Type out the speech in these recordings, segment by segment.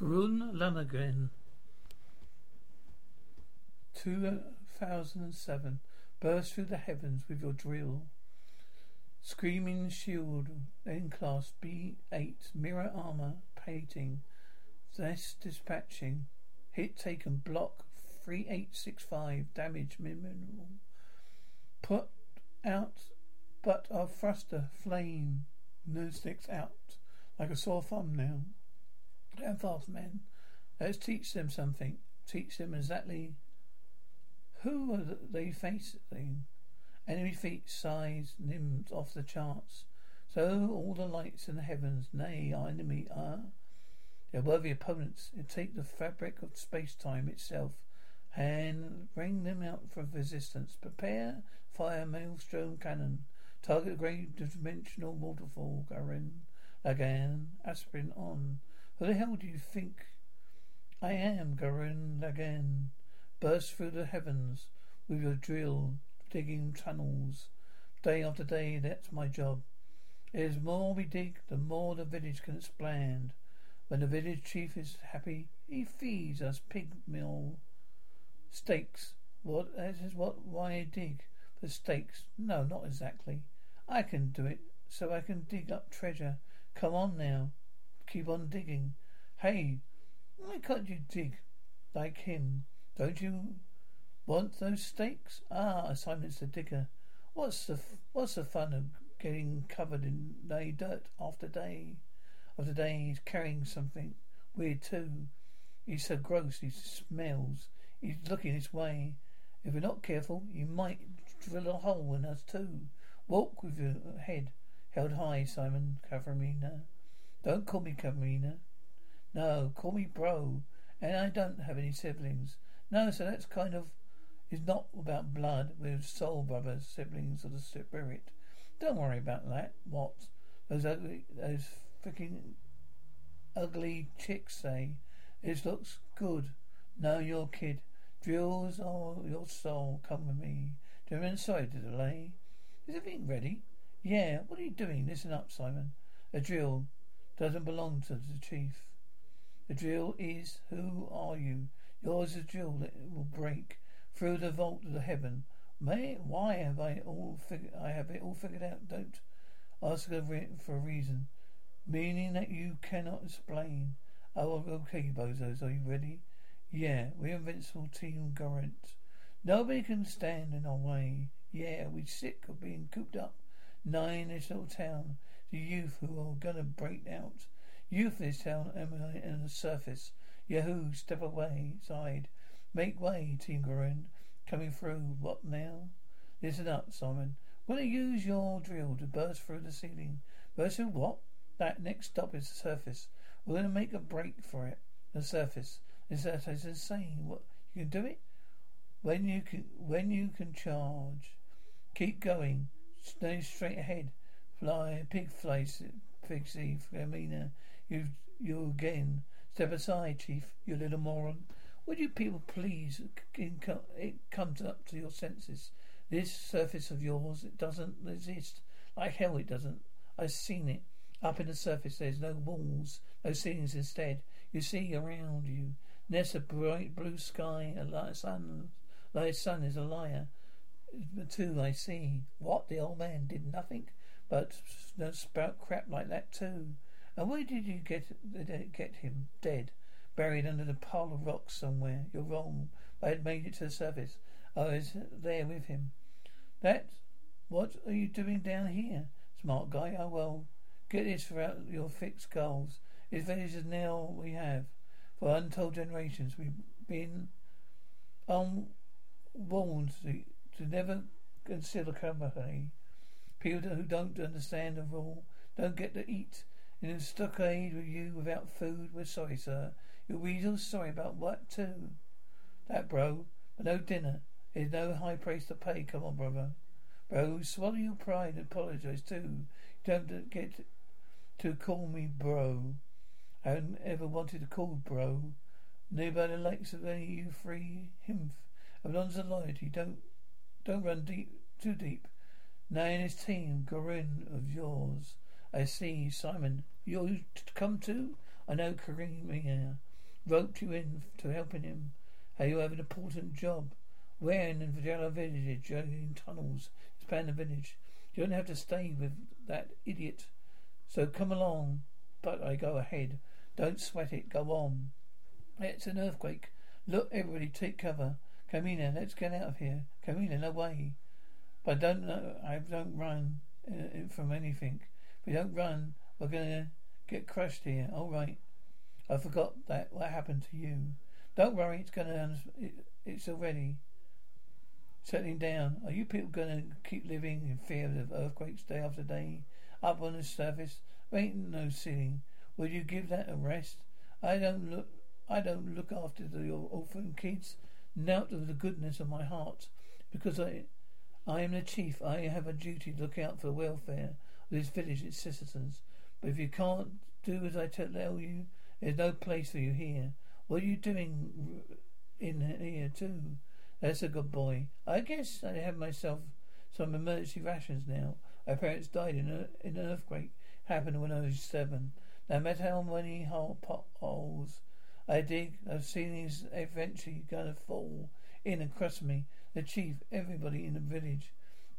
Gurren Lagann. 2007. Burst through the heavens with your drill. Screaming shield, N class B8, mirror armor, painting, this dispatching, hit taken, block 3865, damage minimal. Put out, but our thruster, flame, no sticks out, like a sore thumb Down fast, men. Let's teach them something. Teach them exactly who are they facing. Enemy feet, size, limbs off the charts. So all the lights in the heavens, nay, our enemy are. They're worthy opponents. It take the fabric of space-time itself and bring them out for resistance. Prepare fire maelstrom cannon. Target great dimensional waterfall. Gurren. Lagann. Aspirin on. Who the hell do you think I am, Gurren Lagann? Burst through the heavens with your drill digging tunnels. Day after day, that's my job. It is more we dig, the more the village can expand. When the village chief is happy, he feeds us pig meal steaks. What that is what why I dig for steaks? No, not exactly. I can do it, so I can dig up treasure. Come on now, keep on digging. Hey, why can't you dig like him? Don't you Want those stakes? Ah, assignment's the digger. What's the f- what's the fun of getting covered in day dirt after day after day? He's carrying something weird too. He's so gross. He smells. He's looking this way. If we're not careful, he might drill a hole in us too. Walk with your head held high, Simon Cavarina. Don't call me Cavarina. No, call me bro. And I don't have any siblings. No, so that's kind of is not about blood. We're soul brothers, siblings of the spirit. Don't worry about that. What? Those ugly, those freaking ugly chicks say. It looks good. No, your kid. Drills all your soul. Come with me. Gentlemen, sorry to delay. Is everything ready? Yeah. What are you doing? Listen up, Simon. A drill doesn't belong to the chief. The drill is who are you? Yours is a drill that will break through the vault of the heaven. May why have I all fig- I have it all figured out? Don't ask for a reason, meaning that you cannot explain. Oh, okay, bozos, are you ready? Yeah, we're invincible team Gurren. Nobody can stand in our way. Yeah, we're sick of being cooped up. Nine this little town. The youth who are gonna break out. Youth in this town emanate on the surface. Yahoo, step away, side. Make way, Team Gurren. Coming through. What now? Listen up, Simon. Going to use your drill to burst through the ceiling. Burst through what? That next stop is the surface. We're to make a break for it. The surface. Is that is insane? What you can do it? When you can when you can charge. Keep going. Stay straight ahead. Fly pig flies Pixie Fermina. Uh, you you again. Step aside, Chief, you little moron. Would you people please come up to your senses? This surface of yours, it doesn't exist. Like hell it doesn't. I've seen it. Up in the surface there's no walls, no ceilings instead. You see around you. There's a bright blue sky, a light sun. The sun is a liar. Too, I see. What? The old man did nothing but spout crap like that too. And where did you get get him? Dead buried under the pile of rocks somewhere. You're wrong. I had made it to the surface. Oh, I was there with him. That? What are you doing down here? Smart guy. Oh well. Get this for uh, your fixed goals. This village is now we have. For untold generations we've been unwarned to, to never consider company. People who don't understand the rule don't get to eat. And in a stockade with you without food, we're sorry, sir. Your weasel's sorry about what too? That, bro. But no dinner. There's no high price to pay. Come on, brother. Bro, swallow your pride and apologize too. You don't get to call me bro. I haven't ever wanted to call bro. Nobody likes of any you free him of non's loyalty. Don't don't run deep too deep. Now in his team, Gurren of yours. I see, Simon. You come too? I know Kareem here. roped you in to helping him. How you have an important job. Where in the Vajala village, jogging tunnels, expand the village. You don't have to stay with that idiot. So come along. But I go ahead. Don't sweat it. Go on. It's an earthquake. Look, everybody, take cover. Kamina, let's get out of here. Kamina, no way. But I don't know. I don't run uh, uh, from anything. If we don't run, we're gonna get crushed here. All right. I forgot that. What happened to you? Don't worry. It's gonna. Um, it's already settling down. Are you people gonna keep living in fear of earthquakes day after day? Up on the surface, there ain't no ceiling. Will you give that a rest? I don't look. I don't look after the orphan kids. Out of the goodness of my heart, because I I am the chief. I have a duty to look out for the welfare of this village, its citizens. But if you can't do as I tell you, there's no place for you here. What are you doing in here too? That's a good boy. I guess I have myself some emergency rations now. My parents died in, a, in an earthquake. Happened when I was seven. No matter how many hole potholes I dig, those ceilings eventually gonna fall in and crush me the chief, everybody in the village.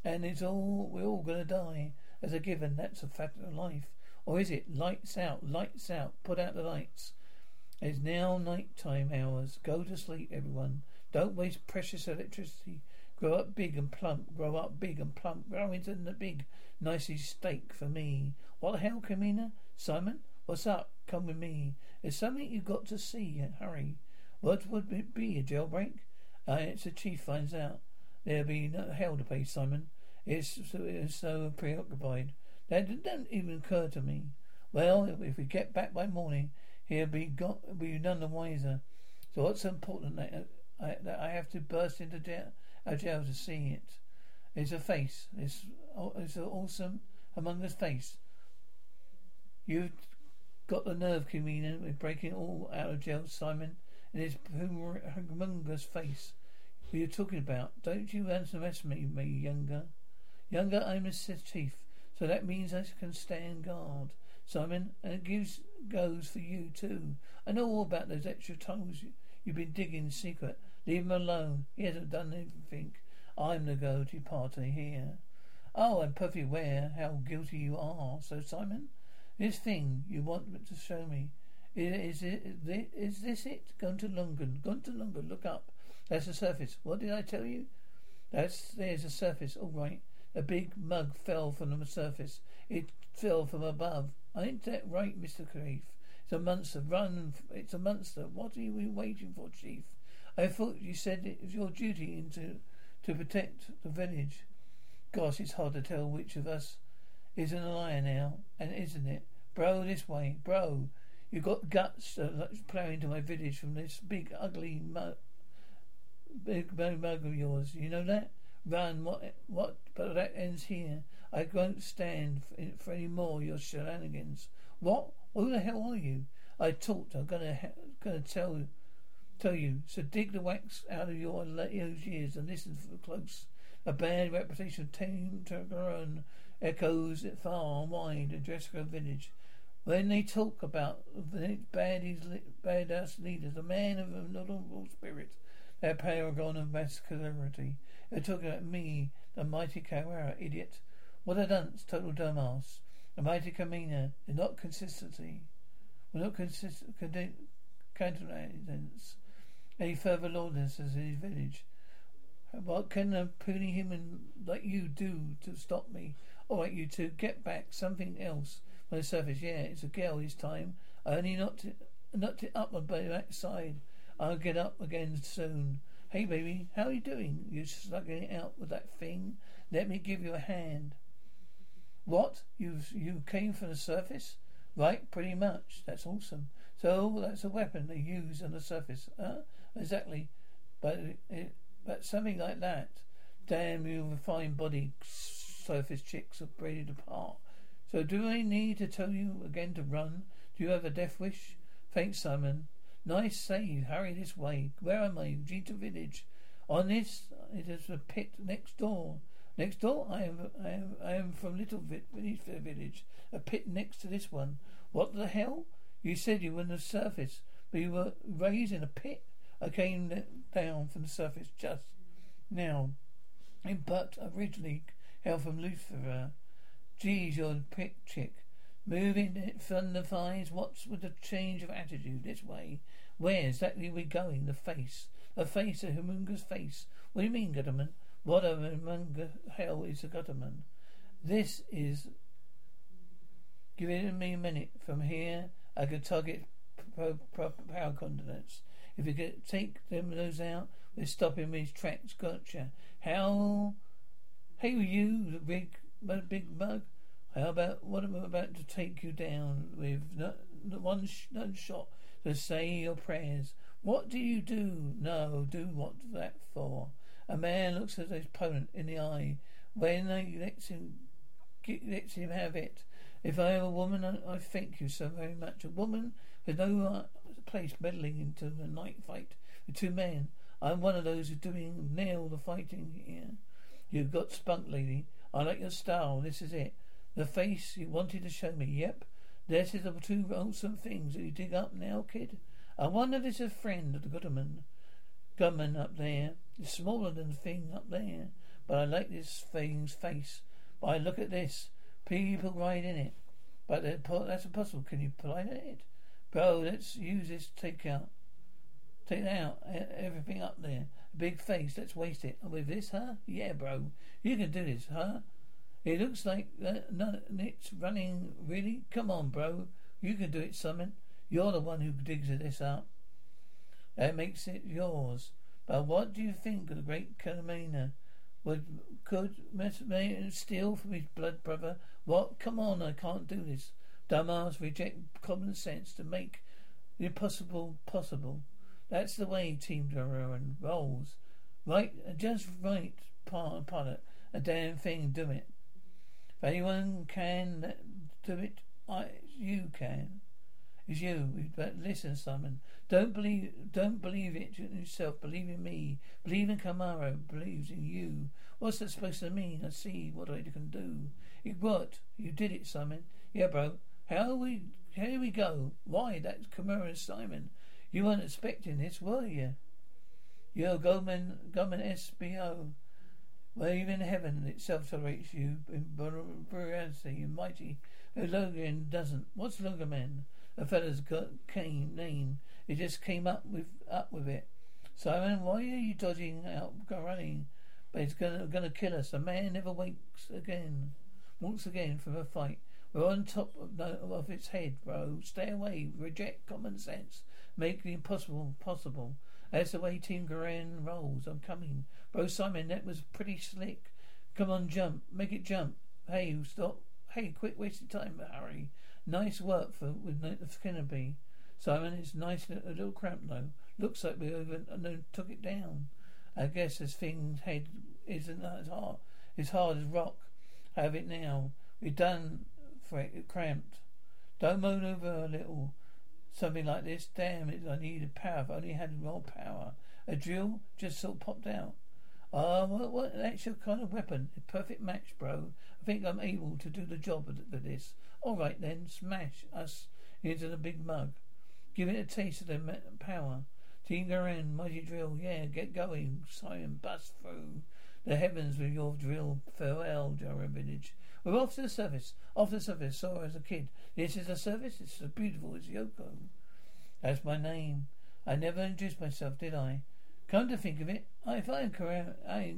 And it's all, we're all gonna die as a given. That's a fact of life. Or is it lights out, lights out, put out the lights? It's now night time hours. Go to sleep, everyone. Don't waste precious electricity. Grow up big and plump. Grow up big and plump. Grow into the big, nicey steak for me. What the hell, Kamina? Simon? What's up? Come with me. There's something you've got to see. Hurry. What would it be? A jailbreak? Uh, it's the chief finds out. There'll be no hell to pay, Simon. It's so, it's so preoccupied. That didn't even occur to me. Well, if we get back by morning, he'll be got be none the wiser. So what's important that uh, I, that I have to burst into jail, a jail to see it? It's a face. It's it's awesome among us face. You've got the nerve, Kamina, with breaking all out of jail, Simon in his humongous face. What are you talking about? Don't you underestimate me, younger. Younger, I'm a chief, so that means I can stand guard. Simon, and it gives goes for you too. I know all about those extra tunnels you've been digging in secret. Leave him alone. He hasn't done anything. I'm the go-to party here. Oh, I'm perfectly aware how guilty you are. So, Simon, this thing you want to show me, is it? Is this it? Gone to London. Gone to London. Look up. That's the surface. What did I tell you? That's there's a surface. All right. A big mug fell from the surface. It fell from above. Ain't that right, Mister Chief? It's a monster. Run! It's a monster. What are you waiting for, Chief? I thought you said it was your duty into to protect the village. Gosh, it's hard to tell which of us is an liar now, and isn't it? Bro, this way, bro. You got guts uh, ploughing into my village from this big ugly mug, big mug of yours. You know that? Run, what? What? But that ends here. I won't stand for, any more your shenanigans. What? Who the hell are you? I talked. I'm gonna gonna tell tell you. So dig the wax out of your ears and listen for close. A bad reputation of Tame echoes it far and wide in Jessica village. When they talk about the bad, badass leaders, a man of a notable spirit, their paragon of masculinity, they're talking about me, the mighty Kawara, idiot. What a dunce, total dumbass. The mighty Kamina is not consistency. We're not consistent, countenance any further lawlessness in his village. What can a puny human like you do to stop me? All right, you two, get back. Something else on the surface, yeah, it's a girl this time. I only knocked it, knocked it up on the backside. I'll get up again soon. Hey, baby, how are you doing? You slugging it out with that thing? Let me give you a hand. What? You you came from the surface? Right, pretty much. That's awesome. So that's a weapon they use on the surface. Uh, exactly. But it, but something like that. Damn you refined body surface chicks are braided apart. So do I need to tell you again to run? Do you have a death wish? Thanks, Simon. Nice save. Hurry this way. Where am I? Giha village. On this, it is a pit next door. Next door, I am, I am, I am from Little Village, Village. A pit next to this one. What the hell? You said you were on the surface. but you were raised in a pit. I came down from the surface just now. In But originally hailed from Lucifer. Geez, you're a pit chick. Moving it from the thighs, what's with the change of attitude this way? Where exactly are we going? The face. A face, a humongous face. What do you mean, Gutterman? What a humongous hell is a Gutterman? This is. Give it me a minute. From here, I could target power continents. If we could take them those out, we're stopping these tracks. Gotcha. How? Hey, you, the big, big mug. How about what I'm about to take you down with? Not, one, sh- one shot to say your prayers. What do you do? No, do what that for? A man looks at his opponent in the eye. When he lets him, lets him have it. If I am a woman, I, thank you so very much. A woman has no place meddling into the night fight with two men. I'm one of those who's doing nail the fighting here. You've got spunk, lady. I like your style. This is it. The face you wanted to show me. Yep. This is the two wholesome things that you dig up now, kid. I wonder if it's a friend of the Goodman. Gunman up there. It's smaller than the thing up there. But I like this thing's face. But I look at this. People ride in it. But that's impossible. Can you play it? Bro, let's use this take out. Take out everything up there. Big face, let's waste it. With this, huh? Yeah, bro. You can do this, huh? It looks like it's running. Really? Come on, bro. You can do it, Simon. You're the one who digs this up. That makes it yours. But what do you think of the great Kalamina? Would could steal from his blood brother? What? Come on, I can't do this. Dumbass reject common sense to make the impossible possible. That's the way Team Gurren rolls. Right, just right, pilot. A damn thing, do it. If anyone can do it, I you can. It's you. But listen, Simon. Don't believe. Don't believe it in yourself. Believe in me. Believe in Kamara. Believes in you. What's that supposed to mean? I see what I can do. It what? You did it, Simon. Yeah, bro. How we? Here we go. Why? That's Kamara and Simon. You weren't expecting this, were you? You're Goldman, Goldman SBO. Well, even heaven itself tolerates you in brilliancy and mighty. Lagann doesn't. What's Lagann? The fellow's got came name. He just came up with up with it. Simon, why are you dodging out running? But it's gonna gonna kill us. A man never wakes again. Walks again from a fight. We're on top of, of its head, bro. Stay away. Reject common sense. Make the impossible possible. That's the way Team Gurren rolls. I'm coming. Bro Simon, that was pretty slick. Come on, jump. Make it jump. Hey, stop. Hey, quit wasting time, Harry. Nice work for with Kennedy. Simon, it's nice a little cramp though. Looks like we over uh, no, took it down. I guess this thing's head isn't as hard. It's hard as rock. Have it now. We're done for it cramped. Don't moan over a little. Something like this. Damn it, I needed power. If I only had more power. A drill just sort of popped out. Ah, uh, what, what, your kind of weapon. A perfect match, bro. I think I'm able to do the job of this. All right then, smash us into the big mug. Give it a taste of the power. Team Gurren, mighty drill. Yeah, get going. Simon, bust through the heavens with your drill. Farewell, Giha Village. We're off to the surface. Off the surface. Saw her as a kid. This is the surface. It's as beautiful as Yoko. That's my name. I never introduced myself, did I? Come to think of it, I, if I, I,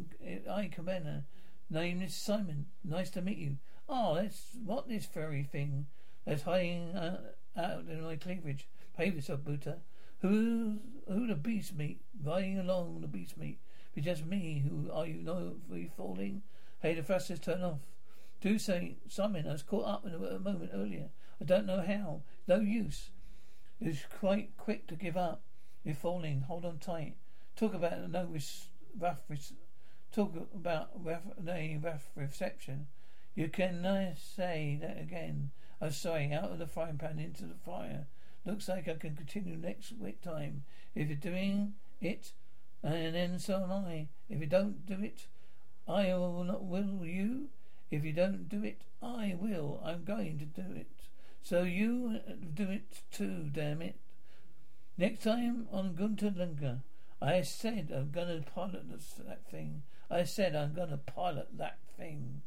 I, Commander, name is Simon. Nice to meet you. Oh, that's what this furry thing that's hiding uh, out in my cleavage. Behave yourself, Boota. Who, who the beast meat? Riding along the beast meat. Be just me. Who are you? Know falling? Hey, the thrusters turn off. Do say something. I was caught up in a, moment earlier. I don't know how. No use. It's quite quick to give up. You're falling. Hold on tight. Talk about no rough. Talk about a rough reception. You can say that again. I'm sorry. Out of the frying pan into the fire. Looks like I can continue next week time. If you're doing it, and then so am I. If you don't do it, I will not. Will you? If you don't do it, I will. I'm going to do it. So you uh, do it too, damn it. Next time on Gurren Lagann, I said I'm gonna pilot that thing. I said I'm gonna pilot that thing.